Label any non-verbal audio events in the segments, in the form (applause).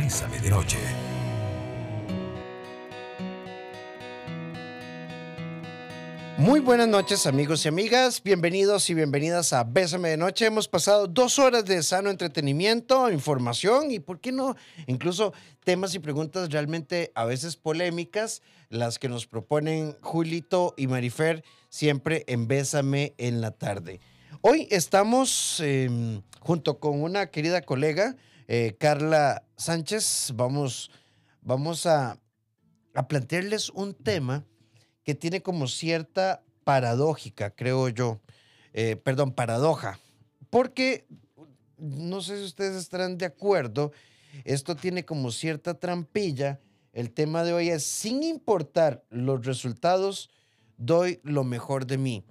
Bésame de Noche. Muy buenas noches amigos y amigas, bienvenidos y bienvenidas a Bésame de Noche. Hemos pasado dos horas de sano entretenimiento, información y, ¿por qué no? Incluso temas y preguntas realmente a veces polémicas, las que nos proponen Julito y Marifer siempre en Bésame en la tarde. Hoy estamos em, junto con una querida colega, eh, Carla Sánchez, vamos, vamos a, a plantearles un tema que tiene como cierta paradójica, creo yo, eh, perdón, paradoja, porque no sé si ustedes estarán de acuerdo, esto tiene como cierta trampilla, el tema de hoy es, sin importar los resultados, doy lo mejor de mí.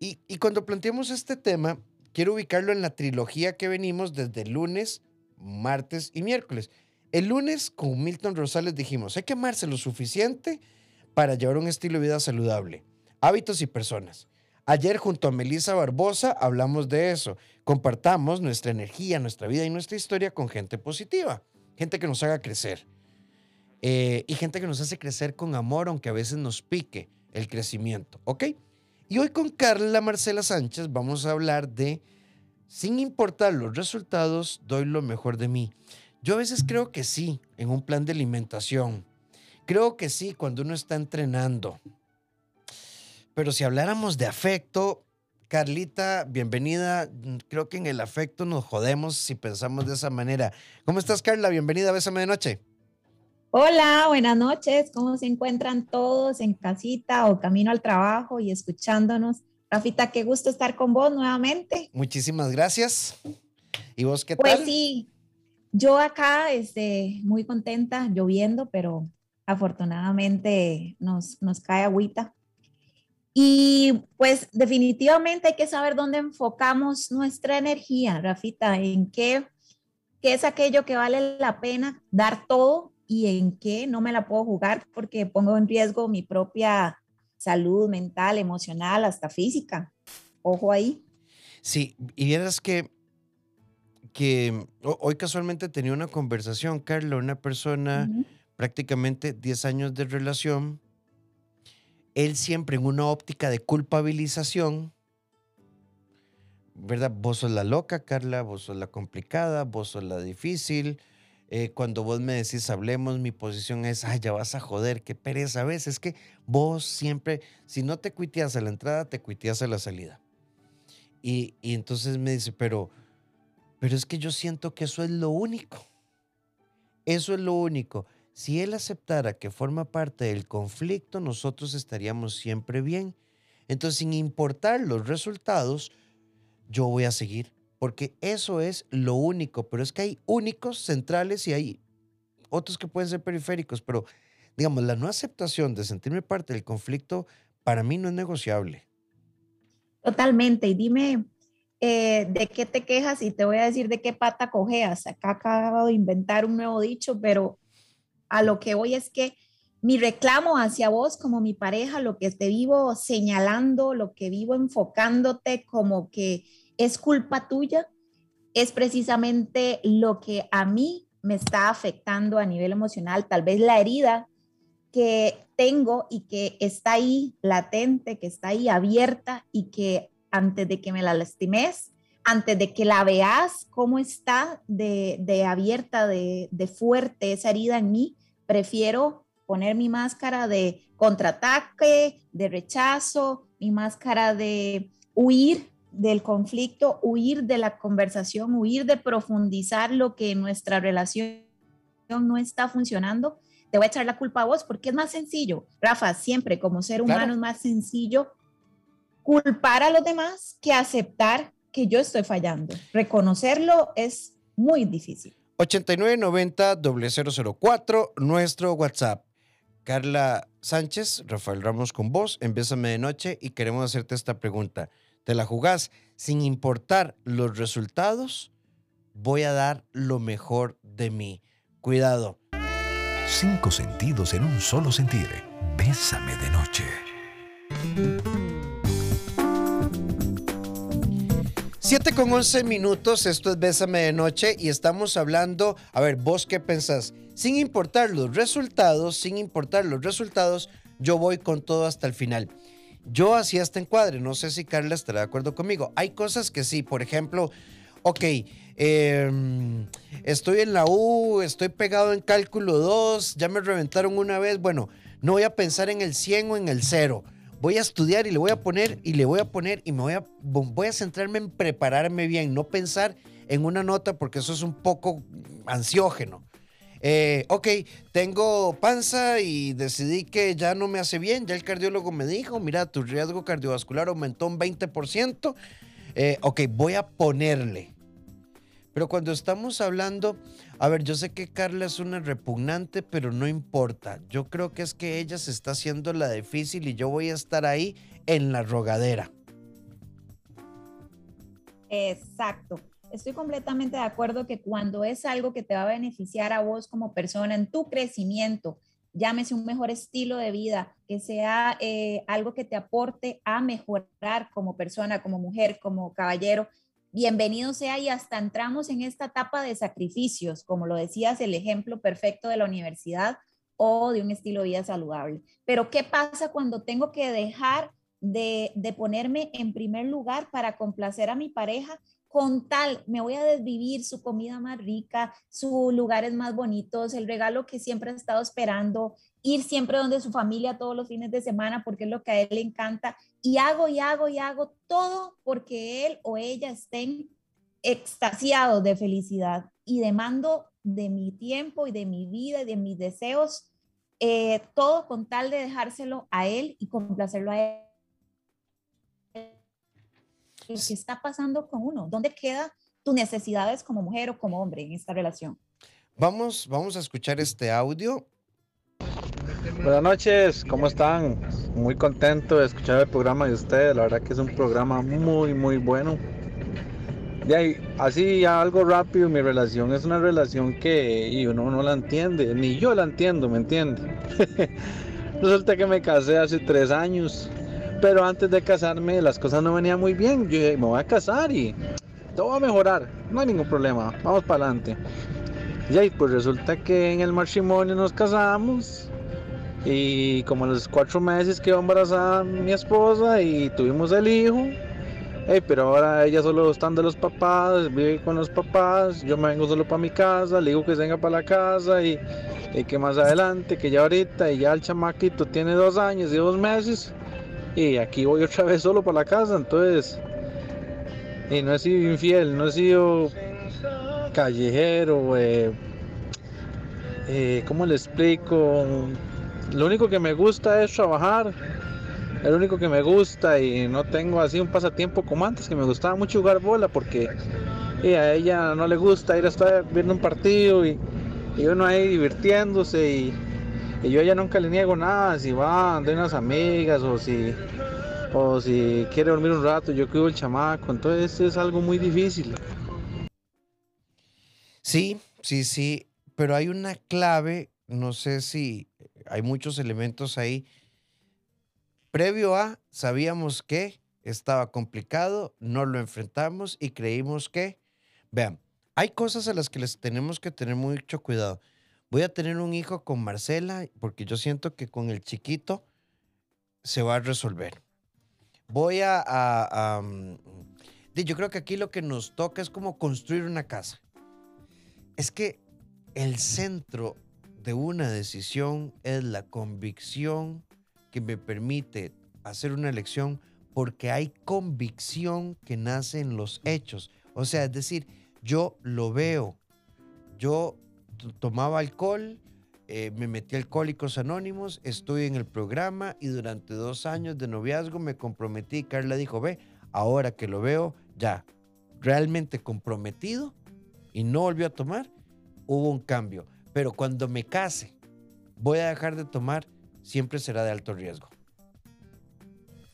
Y, y cuando planteamos este tema, quiero ubicarlo en la trilogía que venimos desde lunes, martes y miércoles. El lunes con Milton Rosales dijimos, hay que amarse lo suficiente para llevar un estilo de vida saludable, hábitos y personas. Ayer junto a Melissa Barbosa hablamos de eso. Compartamos nuestra energía, nuestra vida y nuestra historia con gente positiva, gente que nos haga crecer. Eh, y gente que nos hace crecer con amor, aunque a veces nos pique el crecimiento, ¿ok? Y hoy con Carla Marcela Sánchez vamos a hablar de, sin importar los resultados, doy lo mejor de mí. Yo a veces creo que sí, en un plan de alimentación, Creo que sí, cuando uno está entrenando. Pero si habláramos de afecto, Carlita, bienvenida. Creo que en el afecto nos jodemos si pensamos de esa manera. ¿Cómo estás, Carla? Bienvenida a Bésame de Noche. Hola, buenas noches. ¿Cómo se encuentran todos en casita o camino al trabajo y escuchándonos? Rafita, qué gusto estar con vos nuevamente. Muchísimas gracias. ¿Y vos qué pues tal? Pues sí, yo acá este, muy contenta, lloviendo, pero afortunadamente nos, nos cae agüita. Y pues definitivamente hay que saber dónde enfocamos nuestra energía, Rafita, en qué, qué es aquello que vale la pena dar todo y en qué no me la puedo jugar porque pongo en riesgo mi propia salud mental, emocional, hasta física. Ojo ahí. Sí, y vieras que, que hoy casualmente tenía una conversación, Carla, una persona prácticamente 10 años de relación, él siempre en una óptica de culpabilización, ¿verdad? Vos sos la loca, Carla, vos sos la complicada, vos sos la difícil. Eh, cuando vos me decís hablemos, mi posición es, ay, ya vas a joder, qué pereza. A veces es que vos siempre, si no te cuiteas a la entrada, te cuiteas a la salida. Y, y entonces me dice, pero, pero es que yo siento que eso es lo único. Eso es lo único. Si él aceptara que forma parte del conflicto, nosotros estaríamos siempre bien. Entonces, sin importar los resultados, yo voy a seguir, porque eso es lo único, pero es que hay únicos centrales y hay otros que pueden ser periféricos, pero digamos, la no aceptación de sentirme parte del conflicto para mí no es negociable. Totalmente, y dime, eh, ¿de qué te quejas? Y te voy a decir de qué pata cojeas. Acá acabo de inventar un nuevo dicho, pero a lo que voy es que mi reclamo hacia vos como mi pareja, lo que te vivo señalando, lo que vivo enfocándote como que es culpa tuya, es precisamente lo que a mí me está afectando a nivel emocional, tal vez la herida que tengo y que está ahí latente, que está ahí abierta y que antes de que me la lastimes, antes de que la veas cómo está de, abierta, de, de, fuerte esa herida en mí, prefiero poner mi máscara de contraataque, de rechazo, mi máscara de huir del conflicto, huir de la conversación, huir de profundizar lo que en nuestra relación no está funcionando. Te voy a echar la culpa a vos porque es más sencillo. Rafa, siempre como ser humano claro. es más sencillo culpar a los demás que aceptar que yo estoy fallando. Reconocerlo es muy difícil. 8990-004, nuestro WhatsApp. Carla Sánchez, Rafael Ramos con vos, Bésame de Noche y queremos hacerte esta pregunta. ¿Te la jugás sin importar los resultados? Voy a dar lo mejor de mí. Cuidado. Cinco sentidos en un solo sentir. Bésame de noche. 7 con 11 minutos, esto es Bésame de Noche y estamos hablando, a ver, vos qué pensás, sin importar los resultados, sin importar los resultados, yo voy con todo hasta el final. Yo hacía este encuadre, no sé si Carla estará de acuerdo conmigo. Hay cosas que sí, por ejemplo, ok, em, estoy en la U, estoy pegado en cálculo 2, ya me reventaron una vez, bueno, no voy a pensar en el 100 o en el 0 voy a estudiar y le voy a poner y le voy a poner y me voy a, voy a centrarme en prepararme bien, no pensar en una nota porque eso es un poco ansiógeno. Eh, ok, tengo panza y decidí que ya no me hace bien. Ya el cardiólogo me dijo, mira, tu riesgo cardiovascular aumentó un 20%. Eh, ok, voy a ponerle. Pero cuando estamos hablando, a ver, yo sé que Carla es una repugnante, pero no importa. Yo creo que es que ella se está haciendo la difícil y yo voy a estar ahí en la rogadera. Exacto. Estoy completamente de acuerdo que cuando es algo que te va a beneficiar a vos como persona en tu crecimiento, llámese un mejor estilo de vida, que sea eh, algo que te aporte a mejorar como persona, como mujer, como caballero, bienvenido sea y hasta entramos en esta etapa de sacrificios, como lo decías, el ejemplo perfecto de la universidad o de un estilo de vida saludable. Pero ¿qué pasa cuando tengo que dejar de, de ponerme en primer lugar para complacer a mi pareja con tal, me voy a desvivir su comida más rica, sus lugares más bonitos, el regalo que siempre ha estado esperando, ir siempre donde su familia todos los fines de semana porque es lo que a él le encanta. Y hago y hago y hago todo porque él o ella estén extasiados de felicidad y demando de mi tiempo y de mi vida y de mis deseos, eh, todo con tal de dejárselo a él y complacerlo a él ¿Qué está pasando con uno? ¿Dónde quedan tus necesidades como mujer o como hombre en esta relación? Vamos, vamos a escuchar este audio. Buenas noches, ¿cómo están? Muy contento de escuchar el programa de ustedes. La verdad que es un programa muy, muy bueno. De ahí, así algo rápido, mi relación es una relación que uno no la entiende, ni yo la entiendo, ¿me entiende? (laughs) Resulta que me casé hace tres años pero antes de casarme las cosas no venían muy bien. Yo dije, me voy a casar y todo va a mejorar. No hay ningún problema. Vamos para adelante. Y ahí pues resulta que en el matrimonio nos casamos. Y como a los cuatro meses quedó embarazada mi esposa y tuvimos el hijo. pero ahora ella solo están de los papás, vive con los papás, yo me vengo solo para mi casa, le digo que venga para la casa y, y, que más adelante, que ya ahorita, y ya el chamaquito tiene dos años y dos meses, y aquí voy otra vez solo para la casa, entonces, y no he sido infiel, no he sido callejero, eh, eh, ¿cómo le explico? Lo único que me gusta es trabajar, el único que me gusta y no tengo así un pasatiempo como antes, que me gustaba mucho jugar bola porque a ella no le gusta ir a estar viendo un partido y, y uno ahí divirtiéndose y y yo a ella nunca le niego nada, si va de unas amigas o si, o si quiere dormir un rato, yo cuido el chamaco, entonces es algo muy difícil. Sí, sí, sí, pero hay una clave, no sé si hay muchos elementos ahí. Previo a, sabíamos que estaba complicado, no lo enfrentamos y creímos que, vean, hay cosas a las que les tenemos que tener mucho cuidado voy a tener un hijo con Marcela porque yo siento que con el chiquito se va a resolver. Voy a, mm, yo creo que aquí lo que nos toca es como construir una casa. Es que el centro de una decisión es la convicción que me permite hacer una elección porque hay convicción que nace en los hechos. O sea, es decir, yo lo veo, yo tomaba alcohol, eh, me metí a Alcohólicos Anónimos, estoy en el programa y durante dos años de noviazgo me comprometí. Carla dijo, ve, ahora que lo veo ya realmente comprometido y no volvió a tomar, hubo un cambio. Pero cuando me case, voy a dejar de tomar, siempre será de alto riesgo.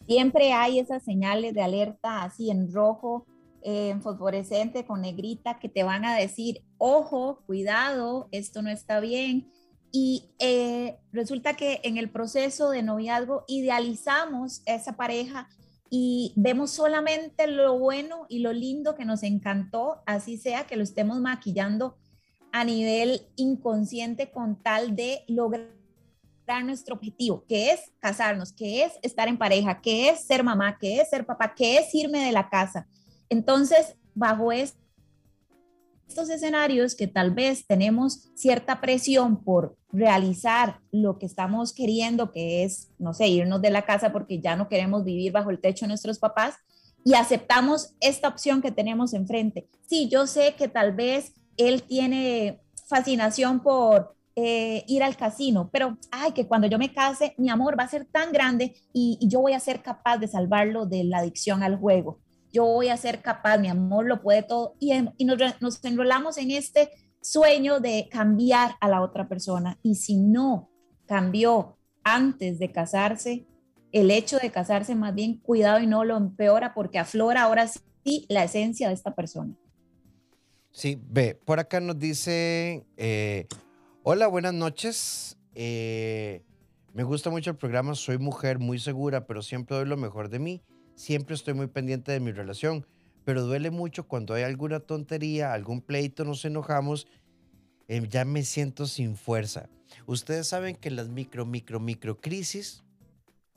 Siempre hay esas señales de alerta así en rojo, en fosforescente con negrita que te van a decir, ojo, cuidado, esto no está bien. Y eh, resulta que en el proceso de noviazgo idealizamos esa pareja y vemos solamente lo bueno y lo lindo que nos encantó, así sea que lo estemos maquillando a nivel inconsciente con tal de lograr nuestro objetivo, que es casarnos, que es estar en pareja, que es ser mamá, que es ser papá, que es irme de la casa. Entonces, bajo estos escenarios que tal vez tenemos cierta presión por realizar lo que estamos queriendo, que es, no sé, irnos de la casa porque ya no queremos vivir bajo el techo de nuestros papás, y aceptamos esta opción que tenemos enfrente. Sí, yo sé que tal vez él tiene fascinación por eh, ir al casino, pero ay, que cuando yo me case, mi amor va a ser tan grande y, yo voy a ser capaz de salvarlo de la adicción al juego. Yo voy a ser capaz, mi amor lo puede todo. Y, nos, nos enrolamos en este sueño de cambiar a la otra persona. Y si no cambió antes de casarse, el hecho de casarse más bien cuidado y no lo empeora porque aflora ahora sí la esencia de esta persona. Sí, ve, por acá nos dice, eh, hola, buenas noches. Eh, me gusta mucho el programa, soy mujer muy segura, pero siempre doy lo mejor de mí. Siempre estoy muy pendiente de mi relación, pero duele mucho cuando hay alguna tontería, algún pleito, nos enojamos, eh, ya me siento sin fuerza. Ustedes saben que las micro, micro, micro crisis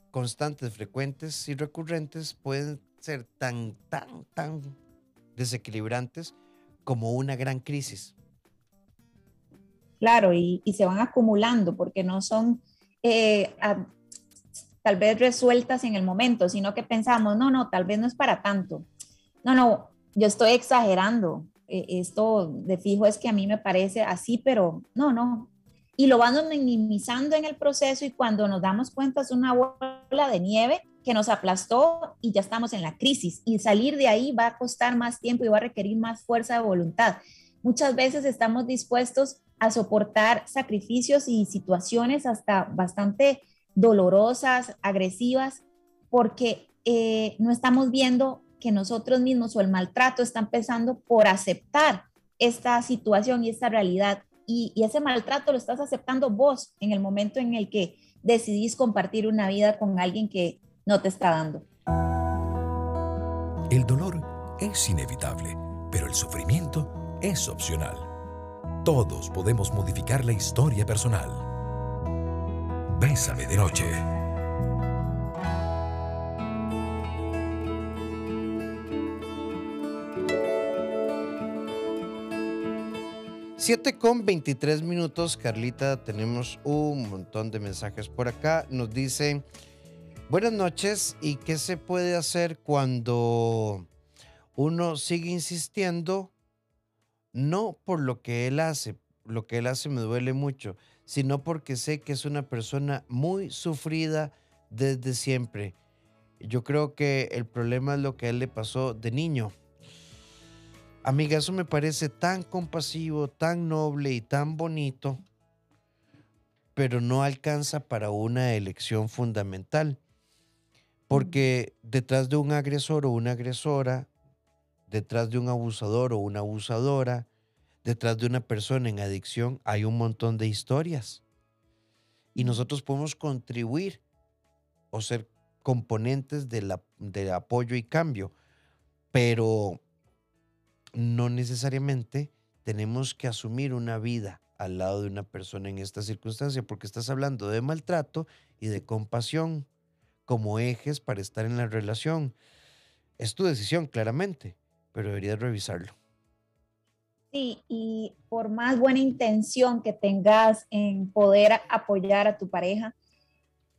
constantes, frecuentes y recurrentes pueden ser tan, tan, tan desequilibrantes como una gran crisis. Claro, y, se van acumulando porque no son eh, tal vez resueltas en el momento, sino que pensamos, no, no, tal vez no es para tanto. No, no, yo estoy exagerando. E, esto de fijo es que a mí me parece así, pero no, no. Y lo van minimizando en el proceso y cuando nos damos cuenta es una bola de nieve que nos aplastó y ya estamos en la crisis. Y salir de ahí va a costar más tiempo y va a requerir más fuerza de voluntad. Muchas veces estamos dispuestos a soportar sacrificios y situaciones hasta bastante dolorosas, agresivas, porque eh, no estamos viendo que nosotros mismos o el maltrato está empezando por aceptar esta situación y esta realidad. Y, y ese maltrato lo estás aceptando vos en el momento en el que decidís compartir una vida con alguien que no te está dando. El dolor es inevitable, pero el sufrimiento es opcional. Todos podemos modificar la historia personal. Bésame de noche. Siete con 23 minutos, Carlita, tenemos un montón de mensajes por acá. Nos dice, Buenas noches. ¿Y qué se puede hacer cuando uno sigue insistiendo? No por lo que él hace, lo que él hace me duele mucho, sino porque sé que es una persona muy sufrida desde siempre. Yo creo que el problema es lo que a él le pasó de niño. Amiga, eso me parece tan compasivo, tan noble y tan bonito, pero no alcanza para una elección fundamental. Porque detrás de un agresor o una agresora, detrás de un abusador o una abusadora, detrás de una persona en adicción, hay un montón de historias. Y nosotros podemos contribuir o ser componentes de, la, de apoyo y cambio, pero no necesariamente tenemos que asumir una vida al lado de una persona en esta circunstancia, porque estás hablando de maltrato y de compasión como ejes para estar en la relación. Es tu decisión, claramente, pero deberías revisarlo. Sí, y por más buena intención que tengas en poder apoyar a tu pareja,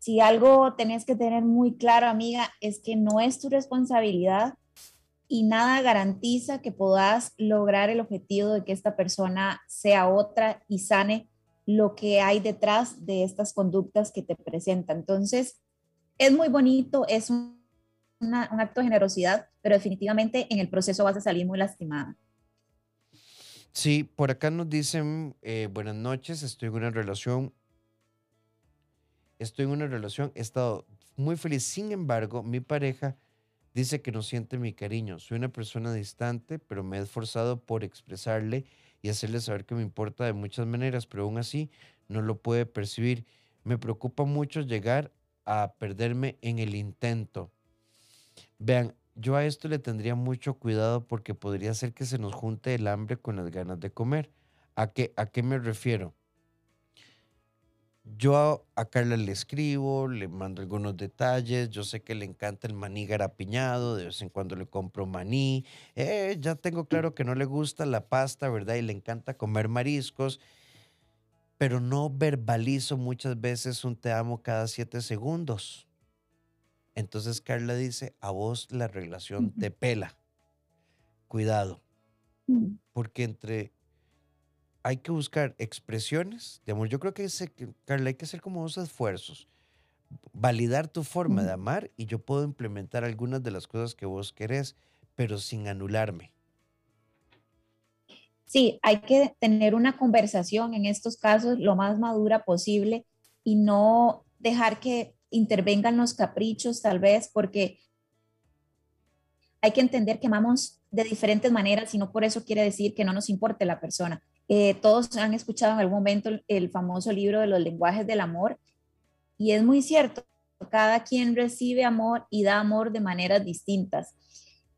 si algo tenés que tener muy claro, amiga, es que no es tu responsabilidad y nada garantiza que puedas lograr el objetivo de que esta persona sea otra y sane lo que hay detrás de estas conductas que te presenta. Entonces, es muy bonito, es un, acto de generosidad, pero definitivamente en el proceso vas a salir muy lastimada. Sí, por acá nos dicen, eh, buenas noches, estoy en una relación, estoy en una relación, he estado muy feliz, sin embargo, mi pareja dice que no siente mi cariño, soy una persona distante, pero me he esforzado por expresarle y hacerle saber que me importa de muchas maneras, pero aún así no lo puede percibir. Me preocupa mucho llegar a perderme en el intento. Vean, yo a esto le tendría mucho cuidado porque podría ser que se nos junte el hambre con las ganas de comer. ¿A qué, a qué me refiero? Yo a, Carla le escribo, le mando algunos detalles, yo sé que le encanta el maní garapiñado, de vez en cuando le compro maní, eh, ya tengo claro que no le gusta la pasta, ¿verdad? Y le encanta comer mariscos, pero no verbalizo muchas veces un te amo cada siete segundos. Entonces Carla dice, a vos la relación te pela. Cuidado, Mm. porque entre hay que buscar expresiones de amor. Yo creo que, ese, Carla, hay que hacer como dos esfuerzos. Validar tu forma de amar y yo puedo implementar algunas de las cosas que vos querés, pero sin anularme. Sí, hay que tener una conversación en estos casos lo más madura posible y no dejar que intervengan los caprichos tal vez porque hay que entender que amamos de diferentes maneras y no por eso quiere decir que no nos importe la persona. Eh, todos han escuchado en algún momento el, el famoso libro de los lenguajes del amor y es muy cierto, cada quien recibe amor y da amor de maneras distintas.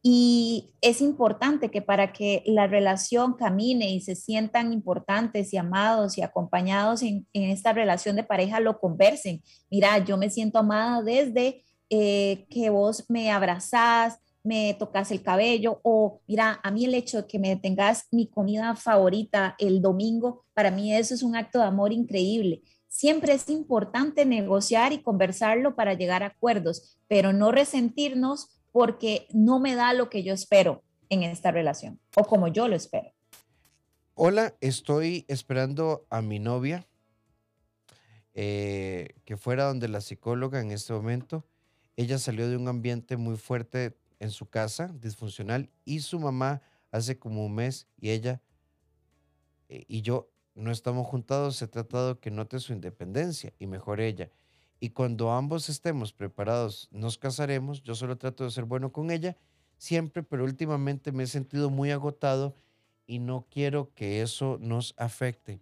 Y es importante que para que la relación camine y se sientan importantes y amados y acompañados en, esta relación de pareja, lo conversen. Mira, yo me siento amada desde eh, que vos me abrazás, me tocas el cabello o mira, a mí el hecho de que me tengas mi comida favorita el domingo, para mí eso es un acto de amor increíble. Siempre es importante negociar y conversarlo para llegar a acuerdos, pero no resentirnos porque no me da lo que yo espero en esta relación o como yo lo espero. Hola, estoy esperando a mi novia eh, que fuera donde la psicóloga en este momento. Ella salió de un ambiente muy fuerte en su casa, disfuncional, y su mamá hace como un mes y ella eh, y yo no estamos juntados. Se tratado que note su independencia y mejor ella. Y cuando ambos estemos preparados, nos casaremos. Yo solo trato de ser bueno con ella siempre, pero últimamente me he sentido muy agotado y no quiero que eso nos afecte.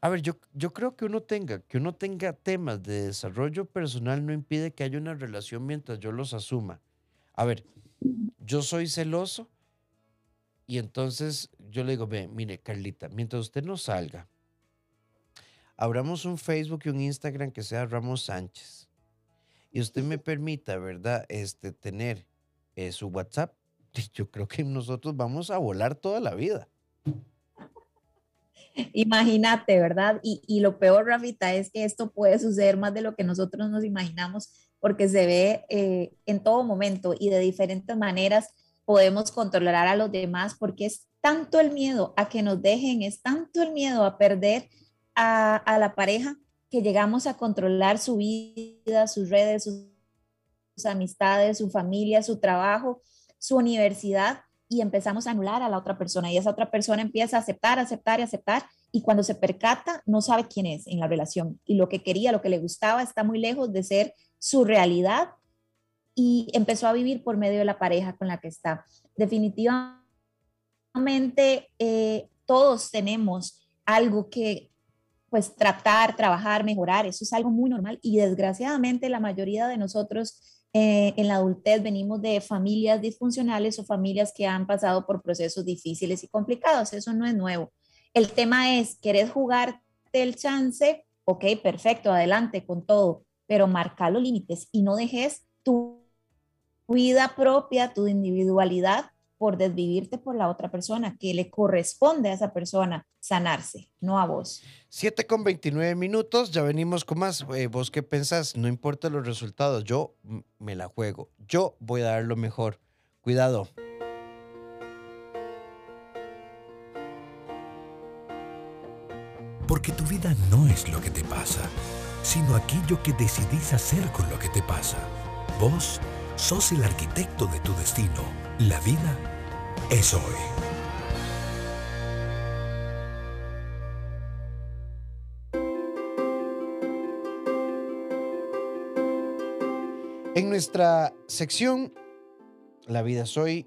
A ver, yo, yo creo que uno tenga, que uno tenga temas de desarrollo personal no impide que haya una relación mientras yo los asuma. A ver, yo soy celoso y entonces yo le digo, mire, Carlita, mientras usted no salga, abramos un Facebook y un Instagram que sea Ramos Sánchez y usted me permita, ¿verdad? Este, tener eh, su WhatsApp, (laughs) yo creo que nosotros vamos a volar toda la vida. Imagínate, ¿verdad? Y, y, lo peor, Rafita, es que esto puede suceder más de lo que nosotros nos imaginamos, porque se ve eh, en todo momento y de diferentes maneras podemos controlar a los demás, porque es tanto el miedo a que nos dejen, es tanto el miedo a perder a, la pareja que llegamos a controlar su vida, sus redes, sus, sus amistades, su familia, su trabajo, su universidad y empezamos a anular a la otra persona y esa otra persona empieza a aceptar, aceptar y aceptar y cuando se percata no sabe quién es en la relación y lo que quería, lo que le gustaba está muy lejos de ser su realidad y empezó a vivir por medio de la pareja con la que está. Definitivamente eh, todos tenemos algo que pues tratar, trabajar, mejorar, eso es algo muy normal y desgraciadamente la mayoría de nosotros eh, en la adultez venimos de familias disfuncionales o familias que han pasado por procesos difíciles y complicados. Eso no es nuevo. El tema es, ¿querés jugarte el chance? Ok, perfecto, adelante con todo, pero marca los límites y no dejes tu vida propia, tu individualidad por desvivirte por la otra persona, que le corresponde a esa persona sanarse, no a vos. 7 con 29 minutos, ya venimos con más. Eh, ¿Vos qué pensás? No importa los resultados, yo me la juego. Yo voy a dar lo mejor. Cuidado. Porque tu vida no es lo que te pasa, sino aquello que decidís hacer con lo que te pasa. Vos sos el arquitecto de tu destino. La vida es hoy. En nuestra sección La vida es hoy,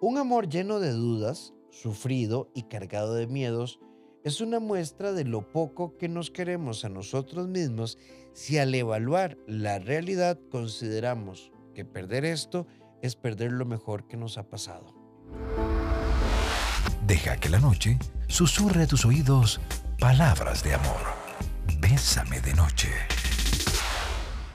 un amor lleno de dudas, sufrido y cargado de miedos es una muestra de lo poco que nos queremos a nosotros mismos si al evaluar la realidad consideramos porque perder esto es perder lo mejor que nos ha pasado. Deja que la noche susurre a tus oídos palabras de amor. Bésame de noche.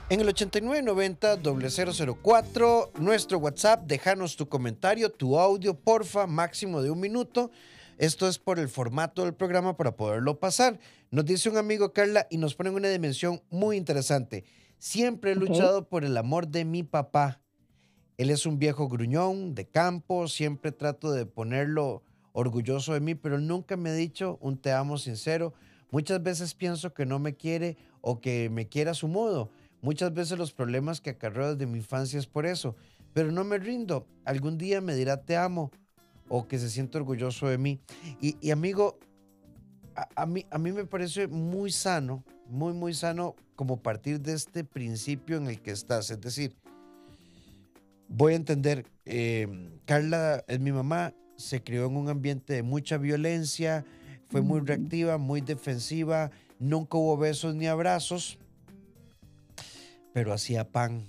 En el 8990-004, nuestro WhatsApp, déjanos tu comentario, tu audio, porfa, máximo de un minuto. Esto es por el formato del programa para poderlo pasar. Nos dice un amigo Carla y nos pone en una dimensión muy interesante. Siempre he luchado por el amor de mi papá. Él es un viejo gruñón de campo, siempre trato de ponerlo orgulloso de mí, pero nunca me ha dicho un te amo sincero. Muchas veces pienso que no me quiere o que me quiere a su modo. Muchas veces los problemas que acarreo desde mi infancia es por eso, pero no me rindo. Algún día me dirá te amo o que se siente orgulloso de mí. Y, amigo, a, mí, a mí me parece muy sano, muy, muy sano como partir de este principio en el que estás. Es decir, voy a entender, eh, Carla es mi mamá, se crió en un ambiente de mucha violencia, fue muy reactiva, muy defensiva, nunca hubo besos ni abrazos, pero hacía pan.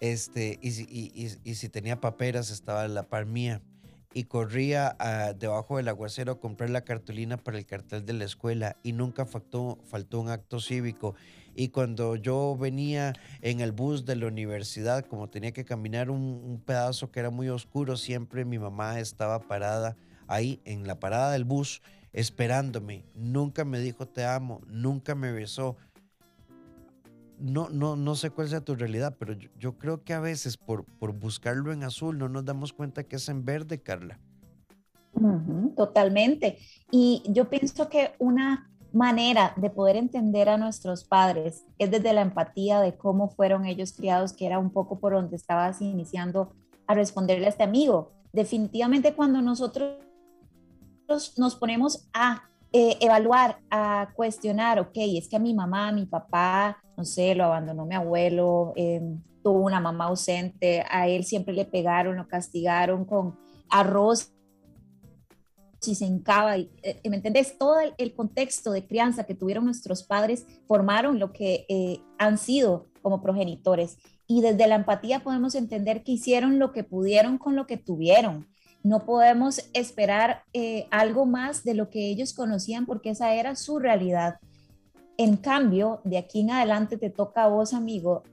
Este, y, y si tenía paperas, estaba en la par mía y corría ah, debajo del aguacero a comprar la cartulina para el cartel de la escuela y nunca faltó, faltó un acto cívico. Y cuando yo venía en el bus de la universidad, como tenía que caminar un, un pedazo que era muy oscuro, siempre mi mamá estaba parada ahí en la parada del bus esperándome. Nunca me dijo te amo, nunca me besó, no, no, no sé cuál sea tu realidad, pero yo, creo que a veces por, por, buscarlo en azul no nos damos cuenta que es en verde, Carla. totalmente. Y yo pienso que una manera de poder entender a nuestros padres es desde la empatía de cómo fueron ellos criados, que era un poco por donde estabas iniciando a responderle a este amigo. Definitivamente cuando nosotros nos ponemos a eh, evaluar, a cuestionar, ok, es que a mi mamá, mi papá, no sé, lo abandonó mi abuelo, em, tuvo una mamá ausente, a él siempre le pegaron, lo castigaron con arroz y se encaba, y, eh, ¿me entendés? Todo el, contexto de crianza que tuvieron nuestros padres formaron lo que eh, han sido como progenitores. Y desde la empatía podemos entender que hicieron lo que pudieron con lo que tuvieron no podemos esperar eh, algo más de lo que ellos conocían porque esa era su realidad. En cambio, de aquí en adelante te toca a vos, amigo,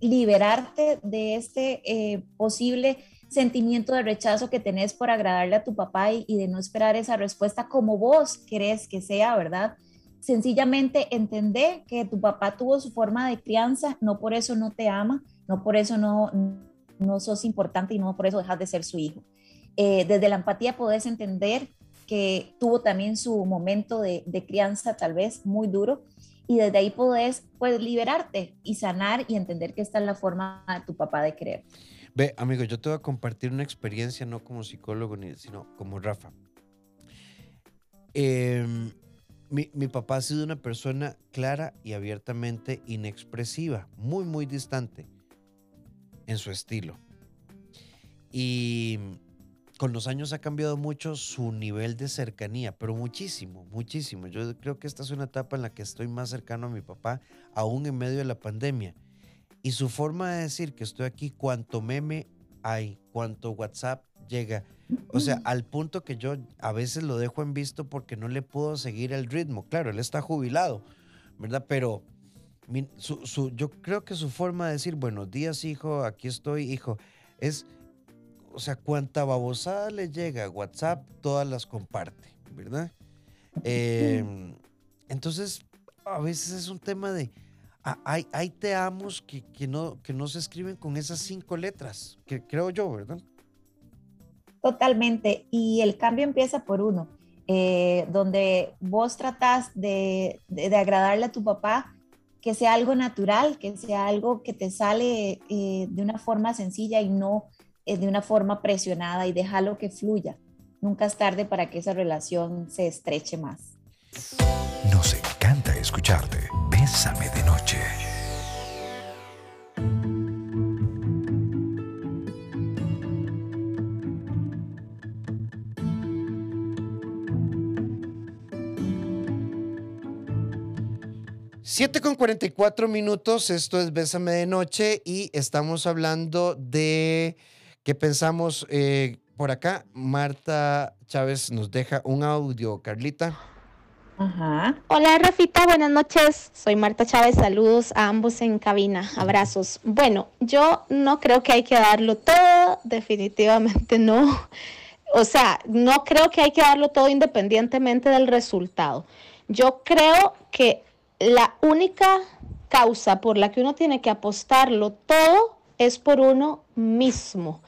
liberarte de este posible sentimiento de rechazo que tenés por agradarle a tu papá y, de no esperar esa respuesta como vos querés que sea, ¿verdad? Sencillamente entender que tu papá tuvo su forma de crianza, no por eso no te ama, no por eso no, no sos importante y no por eso dejas de ser su hijo. Eh, desde la empatía podés entender que tuvo también su momento de, crianza tal vez muy duro y desde ahí podés pues, liberarte y sanar y entender que esta es la forma de tu papá de creer. Ve, amigo, yo te voy a compartir una experiencia no como psicólogo, sino como Rafa. Em, mi, mi, papá ha sido una persona clara y abiertamente inexpresiva, muy, muy distante en su estilo. Y con los años ha cambiado mucho su nivel de cercanía, pero muchísimo, muchísimo. Yo creo que esta es una etapa en la que estoy más cercano a mi papá, aún en medio de la pandemia. Y su forma de decir que estoy aquí, cuanto meme hay, cuanto WhatsApp llega. O sea, al punto que yo a veces lo dejo en visto porque no le puedo seguir el ritmo. Claro, él está jubilado, ¿verdad? Pero yo creo que su forma de decir, buenos días, hijo, aquí estoy, hijo, es o sea, cuánta babosada le llega a WhatsApp, todas las comparte, ¿verdad? Em, entonces, a veces es un tema de, hay, hay te amos que, no, que no se escriben con esas cinco letras, que creo yo, ¿verdad? Totalmente, y el cambio empieza por uno, eh, donde vos tratás de, agradarle a tu papá, que sea algo natural, que sea algo que te sale eh, de una forma sencilla y no de una forma presionada y déjalo que fluya. Nunca es tarde para que esa relación se estreche más. Nos encanta escucharte. Bésame de noche. 7 con 44 minutos, esto es Bésame de Noche y estamos hablando de qué pensamos eh, por acá. Marta Chávez nos deja un audio, Carlita. Hola Rafita, buenas noches. Soy Marta Chávez, saludos a ambos en cabina, abrazos. Bueno, yo no creo que hay que darlo todo, definitivamente no. O sea, no creo que hay que darlo todo independientemente del resultado. Yo creo que la única causa por la que uno tiene que apostarlo todo es por uno mismo.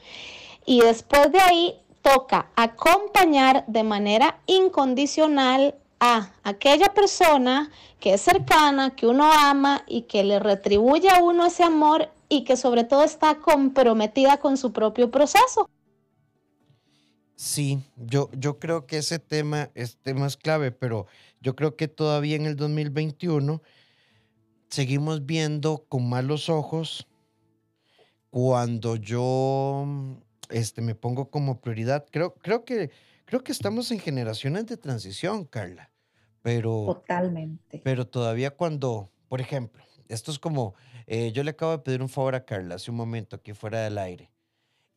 Y después de ahí toca acompañar de manera incondicional a aquella persona que es cercana, que uno ama y que le retribuye a uno ese amor y que sobre todo está comprometida con su propio proceso. Sí, yo, yo creo que ese tema es tema es clave, pero yo creo que todavía en el 2021 seguimos viendo con malos ojos cuando yo este, me pongo como prioridad. Creo, creo, que, creo que estamos en generaciones de transición, Carla, pero... Totalmente. Pero todavía cuando, por ejemplo, esto es como, eh, yo le acabo de pedir un favor a Carla hace un momento aquí fuera del aire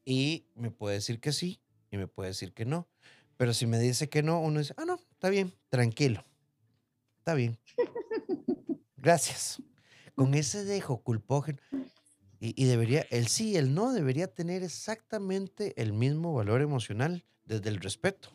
y me puede decir que sí y me puede decir que no. Pero si me dice que no, uno dice, ah, no, está bien, tranquilo. Está bien. (laughs) Gracias. Con ese dejo culpógeno. Y, debería, el sí y el no debería tener exactamente el mismo valor emocional desde el respeto.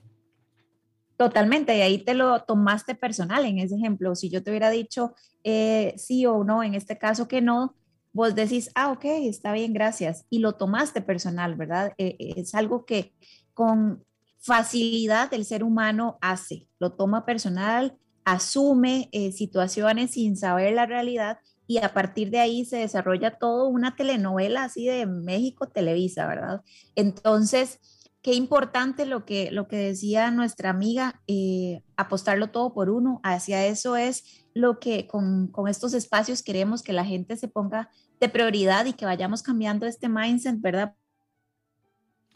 Totalmente, y ahí te lo tomaste personal en ese ejemplo. Si yo te hubiera dicho eh, sí o no, en este caso que no, vos decís, ah, ok, está bien, gracias. Y lo tomaste personal, ¿verdad? Eh, es algo que con facilidad el ser humano hace, lo toma personal, asume eh, situaciones sin saber la realidad y a partir de ahí se desarrolla todo una telenovela así de México Televisa, ¿verdad? Entonces, qué importante lo que, lo que decía nuestra amiga, eh, apostarlo todo por uno, hacia eso es lo que con, con, estos espacios queremos que la gente se ponga de prioridad y que vayamos cambiando este mindset, ¿verdad?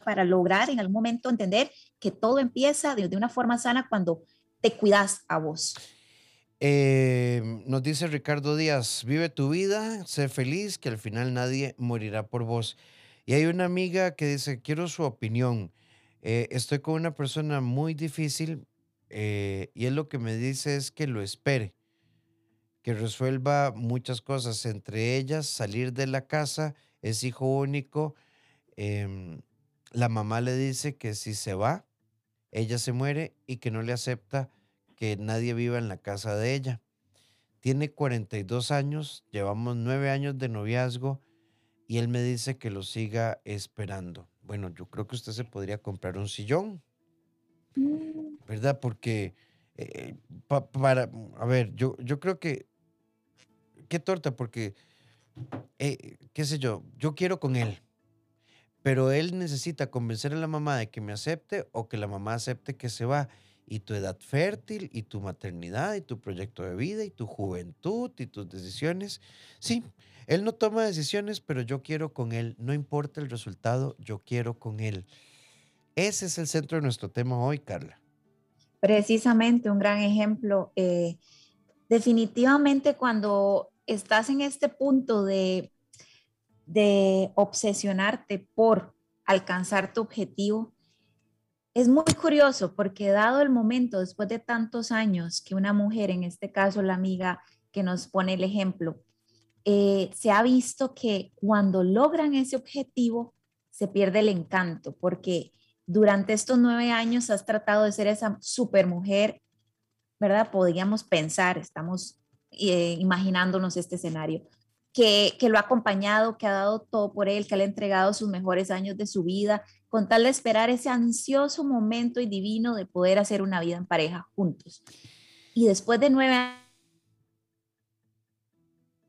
Para lograr en algún momento entender que todo empieza de, de una forma sana cuando te cuidas a vos. Eh, nos dice Ricardo Díaz, vive tu vida, sé feliz, que al final nadie morirá por vos. Y hay una amiga que dice, quiero su opinión. Eh, estoy con una persona muy difícil eh, y él lo que me dice es que lo espere, que resuelva muchas cosas, entre ellas salir de la casa, es hijo único. Em, la mamá le dice que si se va, ella se muere y que no le acepta que nadie viva en la casa de ella. Tiene 42 años, llevamos nueve años de noviazgo y él me dice que lo siga esperando. Bueno, yo creo que usted se podría comprar un sillón, mm. ¿verdad? Porque, eh, para, a ver, yo, yo creo que, qué torta, porque, eh, qué sé yo, yo quiero con él, pero él necesita convencer a la mamá de que me acepte o que la mamá acepte que se va. Y tu edad fértil, y tu maternidad, y tu proyecto de vida, y tu juventud, y tus decisiones. Sí, él no toma decisiones, pero yo quiero con él. No importa el resultado, yo quiero con él. Ese es el centro de nuestro tema hoy, Carla. Precisamente, un gran ejemplo. Eh, definitivamente cuando estás en este punto de de obsesionarte por alcanzar tu objetivo, es muy curioso porque dado el momento, después de tantos años, que una mujer, en este caso la amiga que nos pone el ejemplo, eh, se ha visto que cuando logran ese objetivo, se pierde el encanto, porque durante estos nueve años has tratado de ser esa supermujer, ¿verdad? Podríamos pensar, estamos eh, imaginándonos este escenario, que, lo ha acompañado, que ha dado todo por él, que le ha entregado sus mejores años de su vida, con tal de esperar ese ansioso momento y divino de poder hacer una vida en pareja juntos. Y después de nueve años...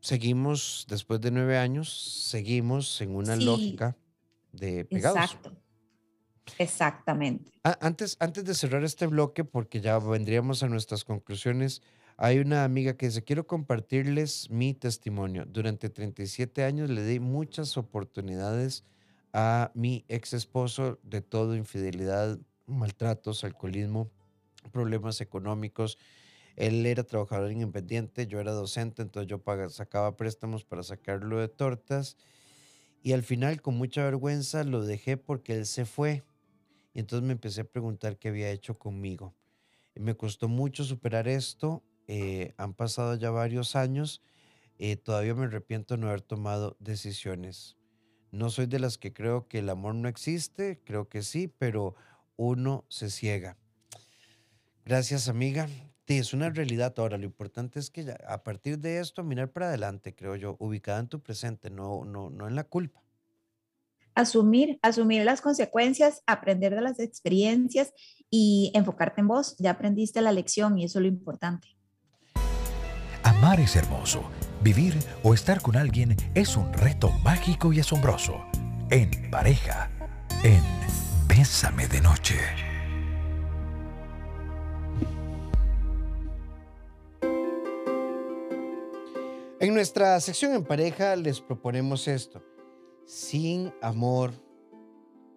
Seguimos, después de nueve años, seguimos en una lógica de pegados. Exacto. Exactamente. antes, antes de cerrar este bloque, porque ya vendríamos a nuestras conclusiones, hay una amiga que dice, quiero compartirles mi testimonio. Durante 37 años le di muchas oportunidades a mi ex esposo de todo, infidelidad, maltratos, alcoholismo, problemas económicos. Él era trabajador independiente, yo era docente, entonces yo sacaba préstamos para sacarlo de tortas. Y al final, con mucha vergüenza, lo dejé porque él se fue. Y entonces me empecé a preguntar qué había hecho conmigo. Me costó mucho superar esto. Eh, han pasado ya varios años. Eh, todavía me arrepiento de no haber tomado decisiones. No soy de las que creo que el amor no existe, creo que sí, pero uno se ciega. Gracias, amiga. Sí, es una realidad ahora. Lo importante es que a partir de esto mirar para adelante, creo yo, ubicada en tu presente, no, no, no en la culpa. Asumir, asumir las consecuencias, aprender de las experiencias y enfocarte en vos. Ya aprendiste la lección y eso es lo importante. Amar es hermoso. Vivir o estar con alguien es un reto mágico y asombroso. En pareja, en Bésame de Noche. En nuestra sección en pareja les proponemos esto. Sin amor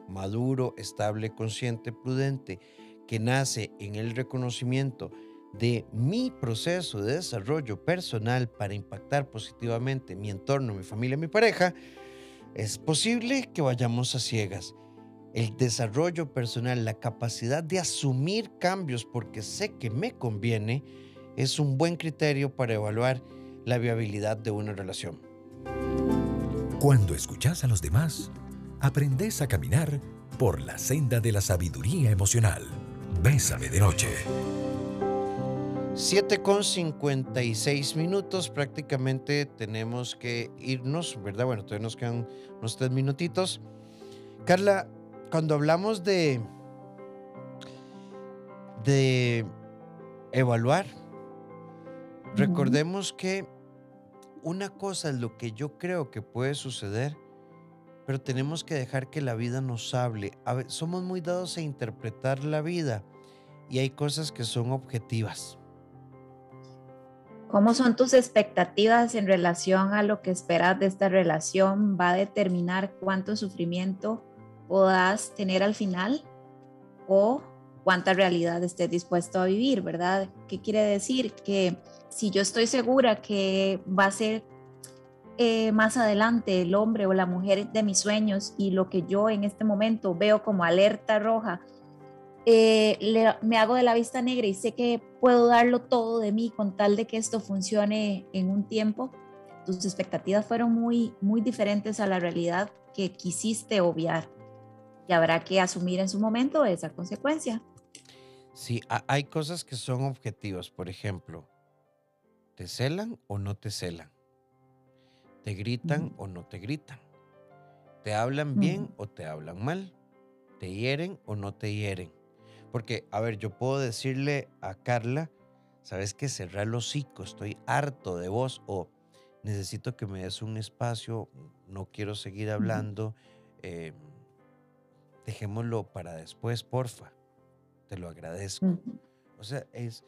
maduro, estable, consciente, prudente, que nace en el reconocimiento de mi proceso de desarrollo personal para impactar positivamente mi entorno, mi familia, mi pareja, es posible que vayamos a ciegas. El desarrollo personal, la capacidad de asumir cambios porque sé que me conviene, es un buen criterio para evaluar la viabilidad de una relación. Cuando escuchas a los demás, aprendes a caminar por la senda de la sabiduría emocional. Bésame de noche. 7 con 56 minutos, prácticamente tenemos que irnos, ¿verdad? Bueno, todavía nos quedan unos tres minutitos. Carla, cuando hablamos de, de evaluar, recordemos que una cosa es lo que yo creo que puede suceder, pero tenemos que dejar que la vida nos hable. somos muy dados a interpretar la vida y hay cosas que son objetivas. ¿Cómo son tus expectativas en relación a lo que esperas de esta relación? ¿Va a determinar cuánto sufrimiento puedas tener al final o cuánta realidad estés dispuesto a vivir, ¿verdad? ¿Qué quiere decir? Que si yo estoy segura que va a ser eh, más adelante el hombre o la mujer de mis sueños y lo que yo en este momento veo como alerta roja, eh, me hago de la vista negra y sé que puedo darlo todo de mí con tal de que esto funcione en un tiempo, tus expectativas fueron muy, muy diferentes a la realidad que quisiste obviar y habrá que asumir en su momento esa consecuencia. Sí, hay cosas que son objetivas, por ejemplo, ¿Te celan o no te celan? ¿Te gritan o no te gritan? ¿Te hablan bien o te hablan mal? ¿Te hieren o no te hieren? Porque, a ver, yo puedo decirle a Carla, sabes que cerrar los hocico, estoy harto de vos o necesito que me des un espacio, no quiero seguir hablando, eh, dejémoslo para después, porfa, te lo agradezco. O sea, es,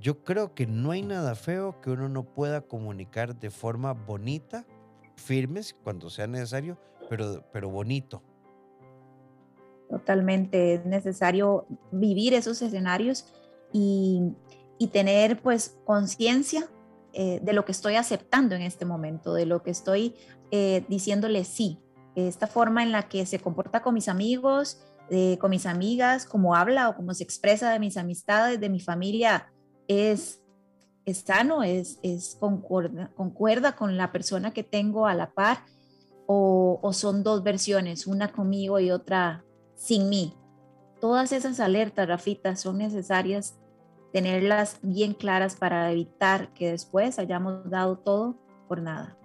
yo creo que no hay nada feo que uno no pueda comunicar de forma bonita, firmes cuando sea necesario, pero, pero bonito. Totalmente, es necesario vivir esos escenarios y, tener pues conciencia eh, de lo que estoy aceptando en este momento, de lo que estoy eh, diciéndole sí. Esta forma en la que se comporta con mis amigos, eh, con mis amigas, cómo habla o cómo se expresa de mis amistades, de mi familia, es, sano, es, es concuerda, con la persona que tengo a la par o, o son dos versiones, una conmigo y otra sin mí. Todas esas alertas, Rafita, son necesarias tenerlas bien claras para evitar que después hayamos dado todo por nada.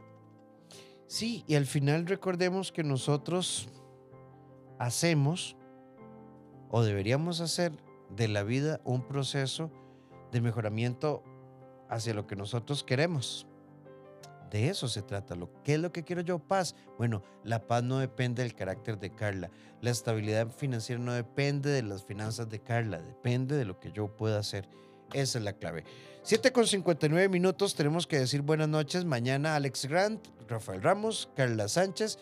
Sí, y al final recordemos que nosotros hacemos o deberíamos hacer de la vida un proceso de mejoramiento hacia lo que nosotros queremos. De eso se trata. Lo, ¿Qué es lo que quiero yo? Paz. Bueno, la paz no depende del carácter de Carla. La estabilidad financiera no depende de las finanzas de Carla. Depende de lo que yo pueda hacer. Esa es la clave. 7 con 59 minutos. Tenemos que decir buenas noches. Mañana Alex Grant, Rafael Ramos, Carla Sánchez.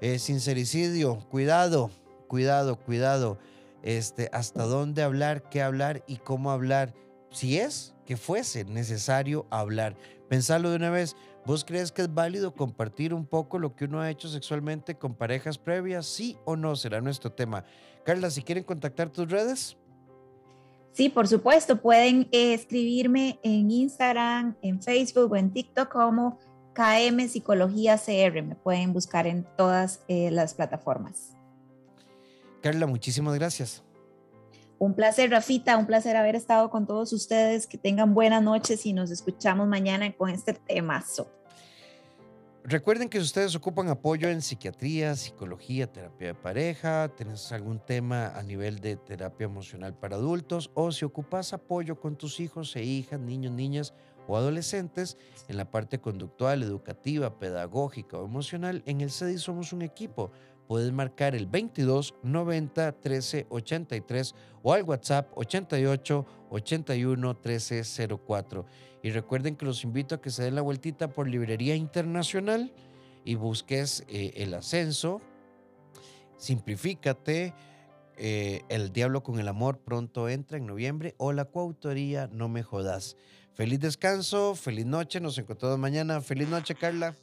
Eh, sincericidio. Cuidado, cuidado, cuidado. Este, hasta dónde hablar, qué hablar y cómo hablar si es que fuese necesario hablar. Pensarlo de una vez. ¿Vos crees que es válido compartir un poco lo que uno ha hecho sexualmente con parejas previas? ¿Sí o no? Será nuestro tema. Carla, si quieren contactar tus redes. Sí, por supuesto. Pueden eh, escribirme en Instagram, en Facebook o en TikTok como KM Psicología CR. Me pueden buscar en todas eh, las plataformas. Carla, muchísimas gracias. Un placer, Rafita, un placer haber estado con todos ustedes. Que tengan buenas noches y nos escuchamos mañana con este temazo. Recuerden que si ustedes ocupan apoyo en psiquiatría, psicología, terapia de pareja, tenés algún tema a nivel de terapia emocional para adultos o si ocupas apoyo con tus hijos e hijas, niños, niñas o adolescentes en la parte conductual, educativa, pedagógica o emocional, en el CEDI somos un equipo puedes marcar el 22 90 13 83 o al WhatsApp 88 81 13 04. Y recuerden que los invito a que se den la vueltita por Librería Internacional y busques eh, el ascenso. Simplifícate. Eh, el Diablo con el Amor pronto entra en noviembre o la coautoría No Me Jodas. Feliz descanso, feliz noche, nos encontramos mañana. Feliz noche, Carla.